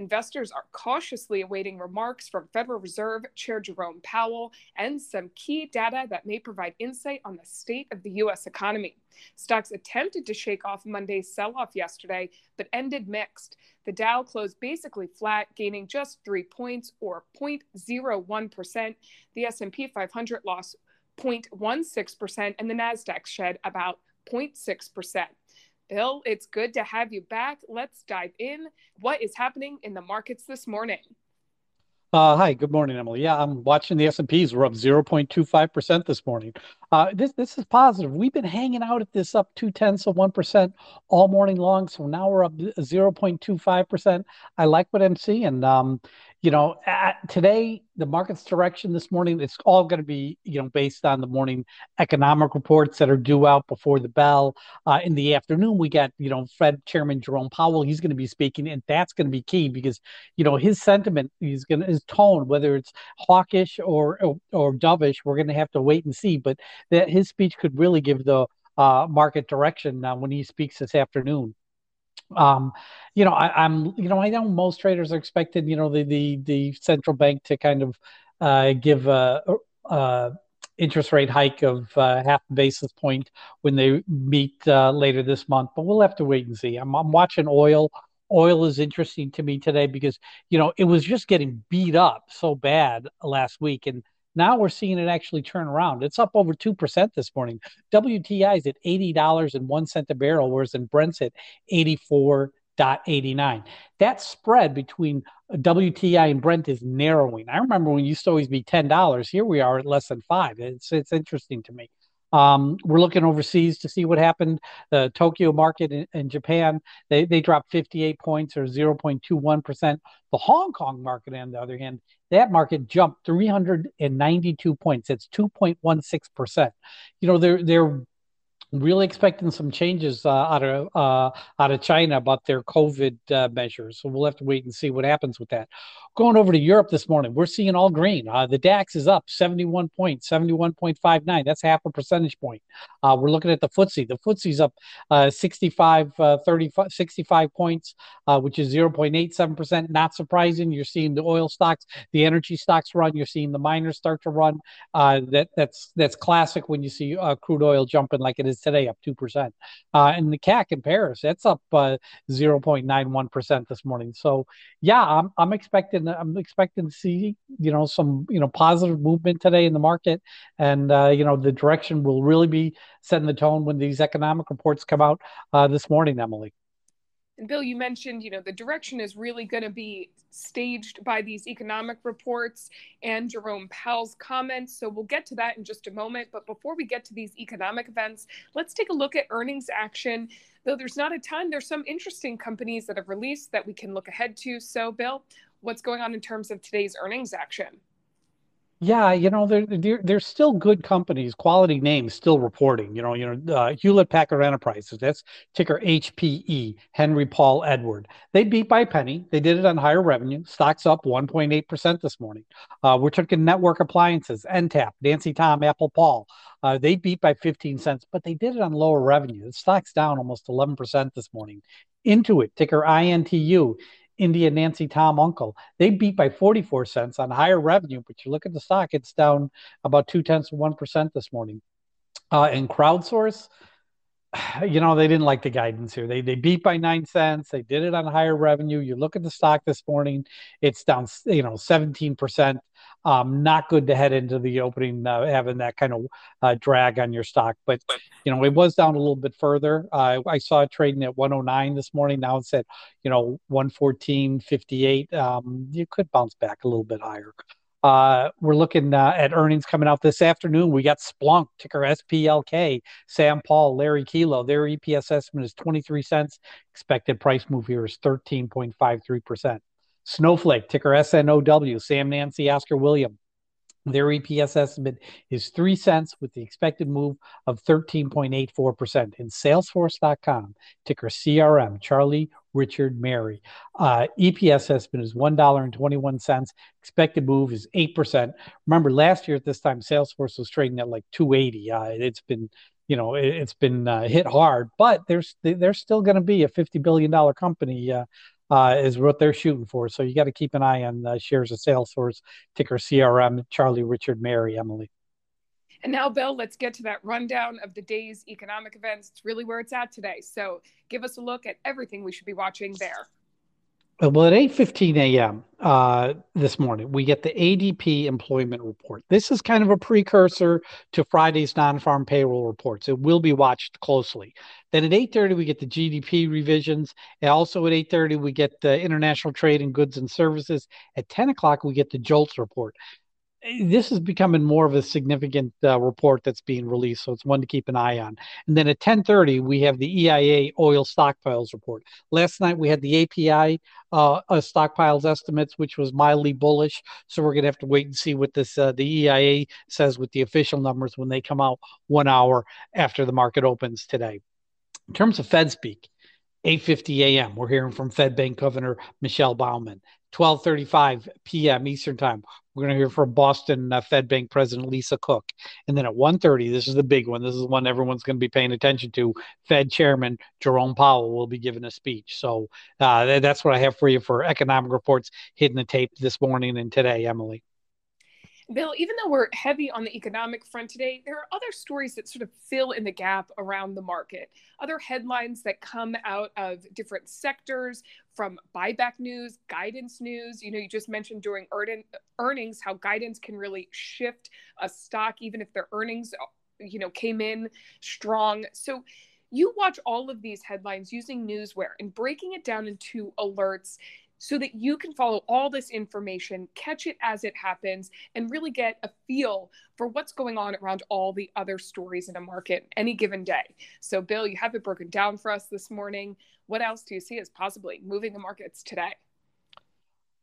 Investors are cautiously awaiting remarks from Federal Reserve Chair Jerome Powell and some key data that may provide insight on the state of the U.S. economy. Stocks attempted to shake off Monday's sell-off yesterday, but ended mixed. The Dow closed basically flat, gaining just three points or 0.01%. The S&P 500 lost 0.16%, and the Nasdaq shed about 0.6%. Bill, it's good to have you back. Let's dive in. What is happening in the markets this morning? Uh, hi, good morning, Emily. Yeah, I'm watching the S&Ps. We're up 0.25% this morning. Uh, this this is positive. We've been hanging out at this up two tenths of one percent all morning long. So now we're up 0.25%. I like what I'm seeing. Um, you know, today the market's direction this morning it's all going to be you know based on the morning economic reports that are due out before the bell. Uh, in the afternoon, we got you know Fed Chairman Jerome Powell. He's going to be speaking, and that's going to be key because you know his sentiment, he's going to his tone, whether it's hawkish or or, or dovish, we're going to have to wait and see. But that his speech could really give the uh, market direction uh, when he speaks this afternoon. Um, you know, I, am you know, I know most traders are expected, you know, the the the central bank to kind of uh, give a, a, interest rate hike of uh, half a basis point when they meet uh, later this month, but we'll have to wait and see. I'm, I'm watching oil. Oil is interesting to me today because you know it was just getting beat up so bad last week, and now we're seeing it actually turn around. It's up over 2% this morning. WTI is at $80.01 a barrel, whereas in Brent's at 84.89. That spread between WTI and Brent is narrowing. I remember when it used to always be $10. Here we are at less than five. It's, it's interesting to me. Um, we're looking overseas to see what happened. The Tokyo market in, in, Japan, they, they dropped 58 points or 0.21%. The Hong Kong market, on the other hand, that market jumped 392 points. It's 2.16%. You know, they're they're really expecting some changes uh, out of uh, out of China about their COVID uh, measures. So we'll have to wait and see what happens with that. Going over to Europe this morning, we're seeing all green. Uh, the DAX is up 71 points, 71.59. That's half a percentage point. Uh, we're looking at the FTSE. The FTSE's up uh, 65, 35, 65 points, which is 0.87%. Not surprising. You're seeing the oil stocks, the energy stocks run. You're seeing the miners start to run. that that's that's classic when you see crude oil jumping like it is today, up 2%. Uh, and the CAC in Paris, that's up uh, 0.91% this morning. So, yeah, I'm, I'm expecting I'm expecting to see, you know, some, you know, positive movement today in the market. And, uh, you know, the direction will really be setting the tone when these economic reports come out uh, this morning, Emily. And Bill, you mentioned, you know, the direction is really going to be staged by these economic reports and Jerome Powell's comments. So we'll get to that in just a moment. But before we get to these economic events, let's take a look at earnings action. Though there's not a ton, there's some interesting companies that have released that we can look ahead to. So, Bill, what's going on in terms of today's earnings action? Yeah, you know, they're, they're, they're still good companies, quality names still reporting. You know, you know, uh, Hewlett Packard Enterprises, that's ticker HPE, Henry Paul Edward. They beat by a penny. They did it on higher revenue. Stocks up 1.8% this morning. Uh, we're talking network appliances, NTAP, Nancy Tom, Apple Paul. Uh, they beat by 15 cents, but they did it on lower revenue. The stock's down almost 11% this morning. Intuit, ticker INTU, India Nancy Tom Uncle. They beat by 44 cents on higher revenue, but you look at the stock, it's down about two tenths of 1% this morning. Uh, and CrowdStrike, you know, they didn't like the guidance here. They they beat by nine cents. They did it on higher revenue. You look at the stock this morning, it's down, you know, 17%. Um, not good to head into the opening uh, having that kind of uh, drag on your stock. But you know, it was down a little bit further. Uh, I saw it trading at 109 this morning. Now it's at you know 114.58. Um, you could bounce back a little bit higher. Uh, we're looking uh, at earnings coming out this afternoon. We got Splunk, ticker SPLK, Sam Paul, Larry Kilo. Their EPS estimate is 23 cents. Expected price move here is 13.53%. Snowflake, ticker SNOW, Sam Nancy Oscar William. Their EPS estimate is three cents with the expected move of 13.84%. In Salesforce.com, ticker CRM, Charlie Richard Mary. Uh, EPS estimate is $1.21. Expected move is 8%. Remember, last year at this time, Salesforce was trading at like 280. Uh, it's been you know it, has been uh, hit hard, but there's they're still going to be a fifty billion dollar company uh, uh, is what they're shooting for. So you got to keep an eye on uh, shares of Salesforce, ticker CRM, Charlie Richard Mary, Emily. And now, Bill, let's get to that rundown of the day's economic events. It's really where it's at today. So give us a look at everything we should be watching there. Well, at 8:15 a.m. Uh, this morning, we get the ADP employment report. This is kind of a precursor to Friday's non-farm payroll reports. It will be watched closely. Then at 8:30, we get the GDP revisions. And also at 8:30, we get the international trade in goods and services. At 10 o'clock, we get the JOLTS report this is becoming more of a significant uh, report that's being released, so it's one to keep an eye on. And then at 10:30, we have the EIA oil stockpiles report. Last night we had the API uh, uh, stockpiles estimates, which was mildly bullish. So we're going to have to wait and see what this uh, the EIA says with the official numbers when they come out one hour after the market opens today. In terms of Fed speak, 8:50 a.m. We're hearing from Fed Bank Governor Michelle Bowman. 12:35 p.m. Eastern Time. We're going to hear from Boston uh, Fed Bank President Lisa Cook, and then at 1:30, this is the big one. This is one everyone's going to be paying attention to. Fed Chairman Jerome Powell will be giving a speech. So uh, that's what I have for you for economic reports hitting the tape this morning and today, Emily. Bill, even though we're heavy on the economic front today, there are other stories that sort of fill in the gap around the market. Other headlines that come out of different sectors from buyback news, guidance news. You know, you just mentioned during earnings how guidance can really shift a stock, even if their earnings, you know, came in strong. So, you watch all of these headlines using Newsware and breaking it down into alerts so that you can follow all this information, catch it as it happens, and really get a feel for what's going on around all the other stories in a market any given day. So, Bill, you have it broken down for us this morning. What else do you see as possibly moving the markets today?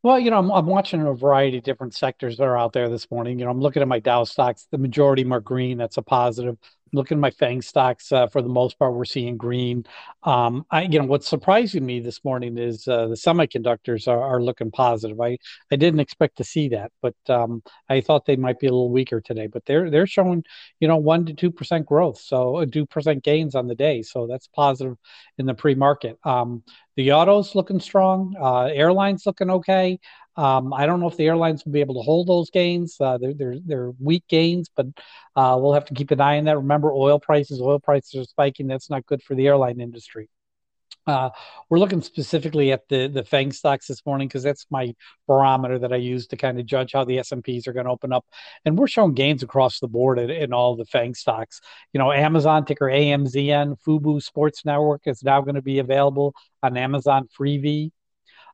Well, you know, I'm, I'm watching a variety of different sectors that are out there this morning. You know, I'm looking at my Dow stocks. The majority are green. That's a positive looking at my FANG stocks, uh, for the most part, we're seeing green. Um, I, you know, what's surprising me this morning is uh, the semiconductors are, are, looking positive. I, I didn't expect to see that, but um, I thought they might be a little weaker today. But they're they're showing, you know, one to two percent growth, so uh, two percent gains on the day. So that's positive in the pre-market. Um, the autos looking strong. Uh, airlines looking okay. Um, I don't know if the airlines will be able to hold those gains. Uh, they're, they're, they're weak gains, but uh, we'll have to keep an eye on that. Remember, oil prices, oil prices are spiking. That's not good for the airline industry. Uh, we're looking specifically at the the Fang stocks this morning because that's my barometer that I use to kind of judge how the S and P's are going to open up, and we're showing gains across the board in, in, all the Fang stocks. You know, Amazon ticker AMZN, Fubo Sports Network is now going to be available on Amazon Freevee.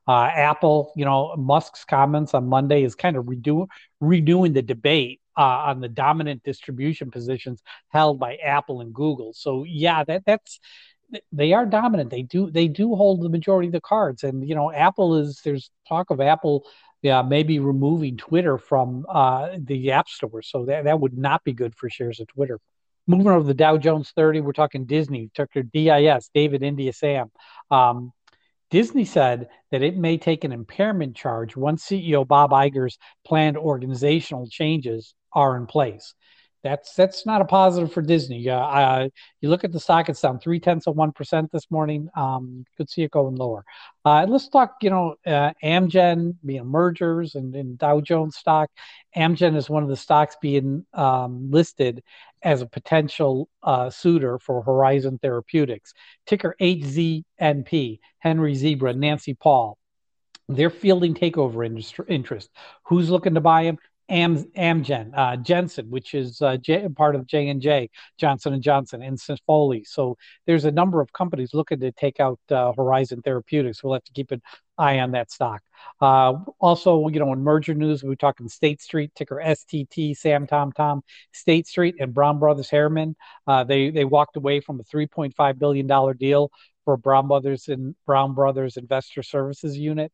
Uh, Apple, you know, Musk's comments on Monday is kind of redo, redoing the debate uh, on the dominant distribution positions held by Apple and Google. So yeah, that that's they are dominant. They do they do hold the majority of the cards, and you know, Apple is there's talk of Apple. Yeah, maybe removing Twitter from uh, the App Store, so that, that would not be good for shares of Twitter. Moving over to the Dow Jones 30, we're talking Disney, Tucker DIS, David India Sam. Um, Disney said that it may take an impairment charge once CEO Bob Iger's planned organizational changes are in place. That's that's not a positive for Disney. Uh, you look at the stock; it's down three tenths of one percent this morning. Um, could see it going lower. Uh, let's talk. You know, uh, Amgen being mergers and, and, Dow Jones stock. Amgen is one of the stocks being um, listed as a potential uh, suitor for Horizon Therapeutics. Ticker HZNP, Henry Zebra, Nancy Paul. They're fielding takeover interest. Who's looking to buy them? Am, Amgen, uh, Janssen, which is uh, J, part of J and J, Johnson and Johnson, and Foley. So there's a number of companies looking to take out uh, Horizon Therapeutics. We'll have to keep an eye on that stock. Uh, also, you know, in merger news, we're talking State Street, ticker STT, Sam Tom Tom, State Street, and Brown Brothers Harriman. Uh, they they walked away from a 3.5 billion dollar deal for Brown Brothers and Brown Brothers Investor Services Unit.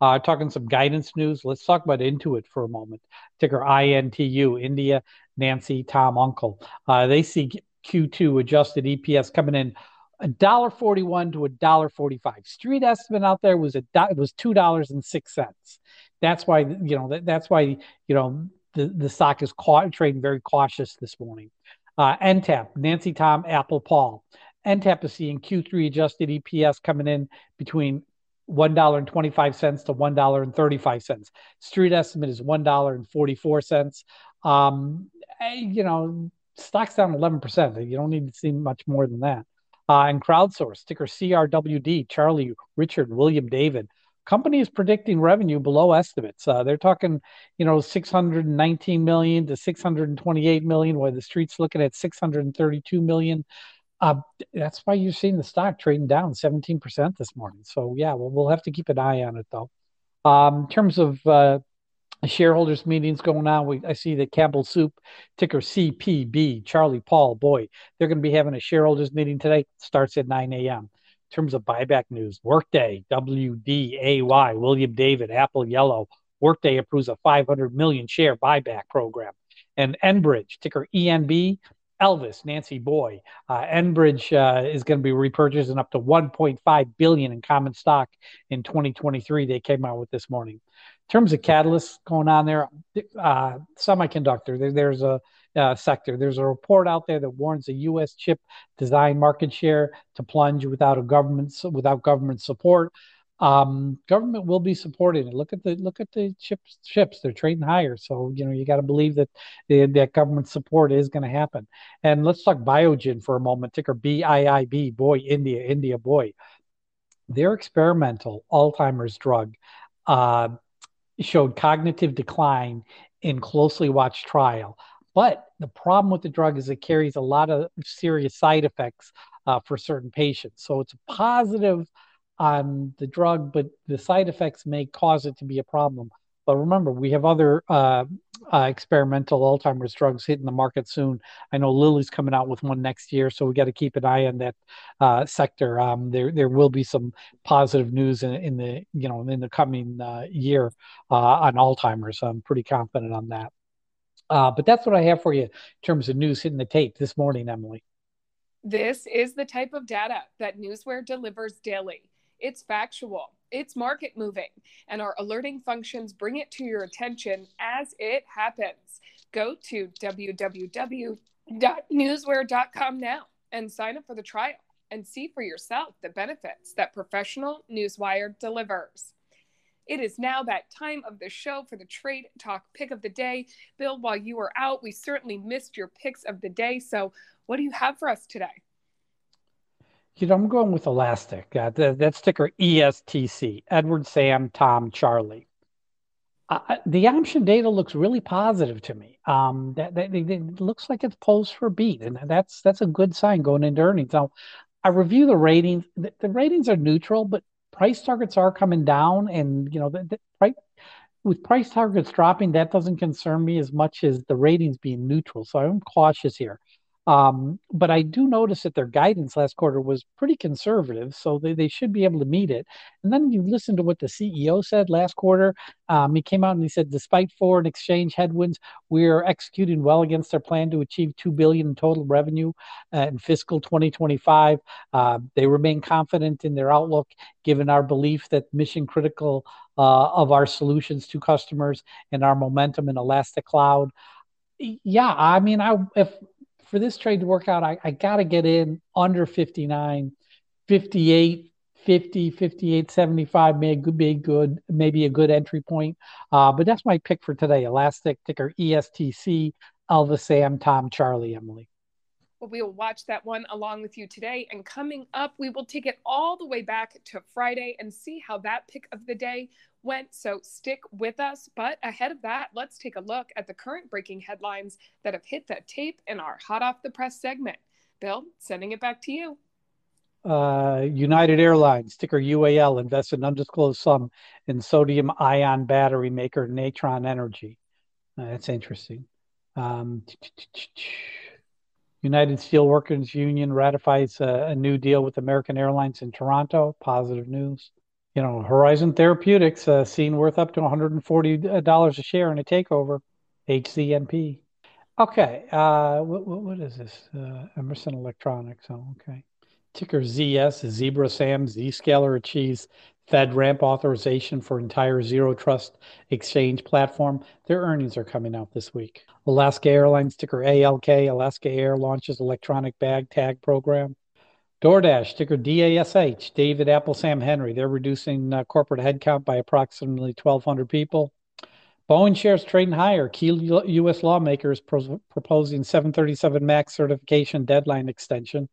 Uh, talking some guidance news. Let's talk about Intuit for a moment. Ticker INTU, India, Nancy, Tom, Uncle. Uh, they see Q2 adjusted EPS coming in a dollar forty-one to a dollar forty-five. Street estimate out there was a it was two dollars and six cents. That's why you know that, that's why you know the the stock is caught, trading very cautious this morning. Uh, NTAP, Nancy, Tom, Apple, Paul. NTAP is seeing Q3 adjusted EPS coming in between $1.25 to $1.35. Street estimate is $1.44. Um, eh, you know, stock's down 11%. You don't need to see much more than that. Uh, and CrowdStrike, ticker CRWD, Charlie, Richard, William, David. Company is predicting revenue below estimates. Uh, they're talking, you know, 619 million to 628 million, while the street's looking at 632 million. Uh, that's why you're seeing the stock trading down 17% this morning. So yeah, well, we'll have to keep an eye on it though. Um, in terms of uh, shareholders meetings going on, we, I see that Campbell Soup, ticker CPB, Charlie Paul, boy, they're going to be having a shareholders meeting today. Starts at 9 a.m. In terms of buyback news, Workday, WDAY, William David, Apple Yellow, Workday approves a 500 million share buyback program. And Enbridge, ticker ENB, Elvis, Nancy Boy. Uh, Enbridge uh, is going to be repurchasing up to 1.5 billion in common stock in 2023. They came out with this morning. In terms of catalysts going on there, uh, semiconductor. There, there's a uh, sector. There's a report out there that warns the U.S. chip design market share to plunge without a government without government support um, government will be supporting it. Look at the look at the chips ships; they're trading higher. So you know you got to believe that the, that government support is going to happen. And let's talk Biogen for a moment. Ticker BIIB. Boy, India, India, boy. Their experimental Alzheimer's drug uh, showed cognitive decline in closely watched trial. But the problem with the drug is it carries a lot of serious side effects uh, for certain patients. So it's a positive on the drug, but the side effects may cause it to be a problem. But remember, we have other uh, uh, experimental Alzheimer's drugs hitting the market soon. I know Lilly's coming out with one next year, so we got to keep an eye on that uh, sector. Um, there, there will be some positive news in, in the you know in the coming uh, year uh, on Alzheimer's. I'm pretty confident on that. Uh, but that's what I have for you in terms of news hitting the tape this morning, Emily. This is the type of data that Newsware delivers daily. It's factual, it's market moving, and our alerting functions bring it to your attention as it happens. Go to www.newsware.com now and sign up for the trial and see for yourself the benefits that professional Newsware delivers. It is now that time of the show for the trade talk pick of the day. Bill, while you were out, we certainly missed your picks of the day. So, what do you have for us today? You know, I'm going with Elastic. Uh, that sticker ESTC, Edward, Sam, Tom, Charlie. The option data looks really positive to me. Um, that, that, it looks like it's posed for a beat, and that's that's a good sign going into earnings. Now, I review the ratings. The, the ratings are neutral, but price targets are coming down, and you know, the, the price with price targets dropping, that doesn't concern me as much as the ratings being neutral. So I'm cautious here. Um, but I do notice that their guidance last quarter was pretty conservative, so they, they should be able to meet it. And then you listen to what the CEO said last quarter. Um, he came out and he said, despite foreign exchange headwinds, we are executing well against our plan to achieve two billion in total revenue uh, in fiscal 2025. Uh, they remain confident in their outlook, given our belief that mission critical uh, of our solutions to customers and our momentum in Elastic Cloud yeah i mean i if for this trade to work out, I, I got to get in under 59, 58, 50, 58, 75 may be good, maybe a good entry point. Uh, but that's my pick for today. Elastic ticker ESTC, Alva Sam, Tom, Charlie, Emily. Well, we will watch that one along with you today. And coming up, we will take it all the way back to Friday and see how that pick of the day went. So stick with us. But ahead of that, let's take a look at the current breaking headlines that have hit the tape in our hot off the press segment. Bill, sending it back to you. Uh, United Airlines, ticker UAL, invests an undisclosed sum in sodium ion battery maker Natron Energy. Uh, that's interesting. Um, United Steelworkers Union ratifies a, a, new deal with American Airlines in Toronto. Positive news. You know, Horizon Therapeutics uh, seen worth up to $140 a share in a takeover, HCMP. Okay, uh, what, what is this? Uh, Emerson Electronics. Oh, okay. Ticker ZS, Zebra Sam, Zscaler achieves FedRAMP authorization for entire Zero Trust Exchange platform. Their earnings are coming out this week. Alaska Airlines, ticker ALK, Alaska Air launches electronic bag tag program. DoorDash, ticker DASH, David Apple, Sam Henry. They're reducing uh, corporate headcount by approximately 1,200 people. Boeing shares trading higher. Key U.S. lawmakers pro- proposing 737 MAX certification deadline extension.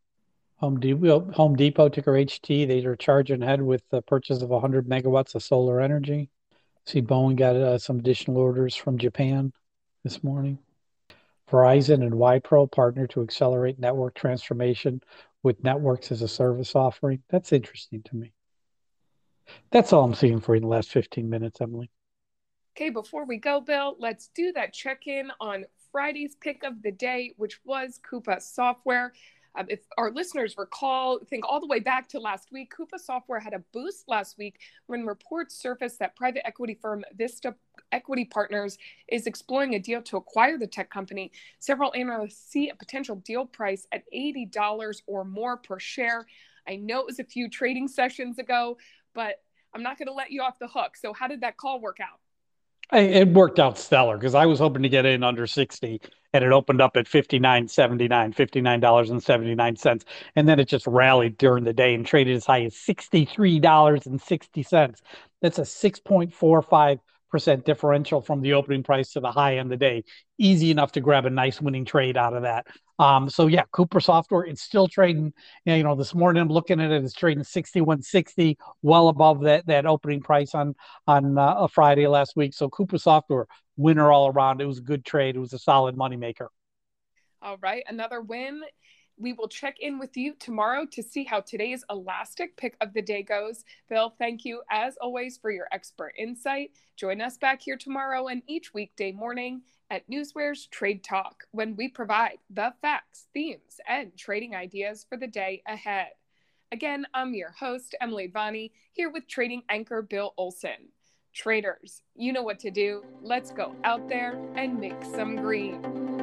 Home Depot, Home Depot, ticker HT, they are charging ahead with the purchase of 100 megawatts of solar energy. See, Boeing got uh, some additional orders from Japan this morning. Verizon and Wipro partner to accelerate network transformation with networks as a service offering. That's interesting to me. That's all I'm seeing for you in the last 15 minutes, Emily. Okay, before we go, Bill, let's do that check in on Friday's pick of the day, which was Coupa Software. Um, if our listeners recall, think all the way back to last week, Coupa Software had a boost last week when reports surfaced that private equity firm Vista Equity Partners is exploring a deal to acquire the tech company. Several analysts see a potential deal price at $80 or more per share. I know it was a few trading sessions ago, but I'm not going to let you off the hook. So, how did that call work out? It worked out stellar because I was hoping to get in under 60 and it opened up at 59.79, $59.79. And then it just rallied during the day and traded as high as $63.60. That's a 6.45 percent differential from the opening price to the high end of the day. Easy enough to grab a nice winning trade out of that. Um, so yeah, Coupa Software, it's still trading. You know, this morning I'm looking at it, it's trading 6160, well above that that opening price on on uh, a Friday last week. So Coupa Software, winner all around. It was a good trade. It was a solid moneymaker. All right, another win we will check in with you tomorrow to see how today's elastic pick of the day goes. Bill, thank you as always for your expert insight. Join us back here tomorrow and each weekday morning at Newsware's Trade Talk when we provide the facts, themes, and trading ideas for the day ahead. Again, I'm your host, Emily Bonney, here with trading anchor Bill Olson. Traders, you know what to do. Let's go out there and make some green.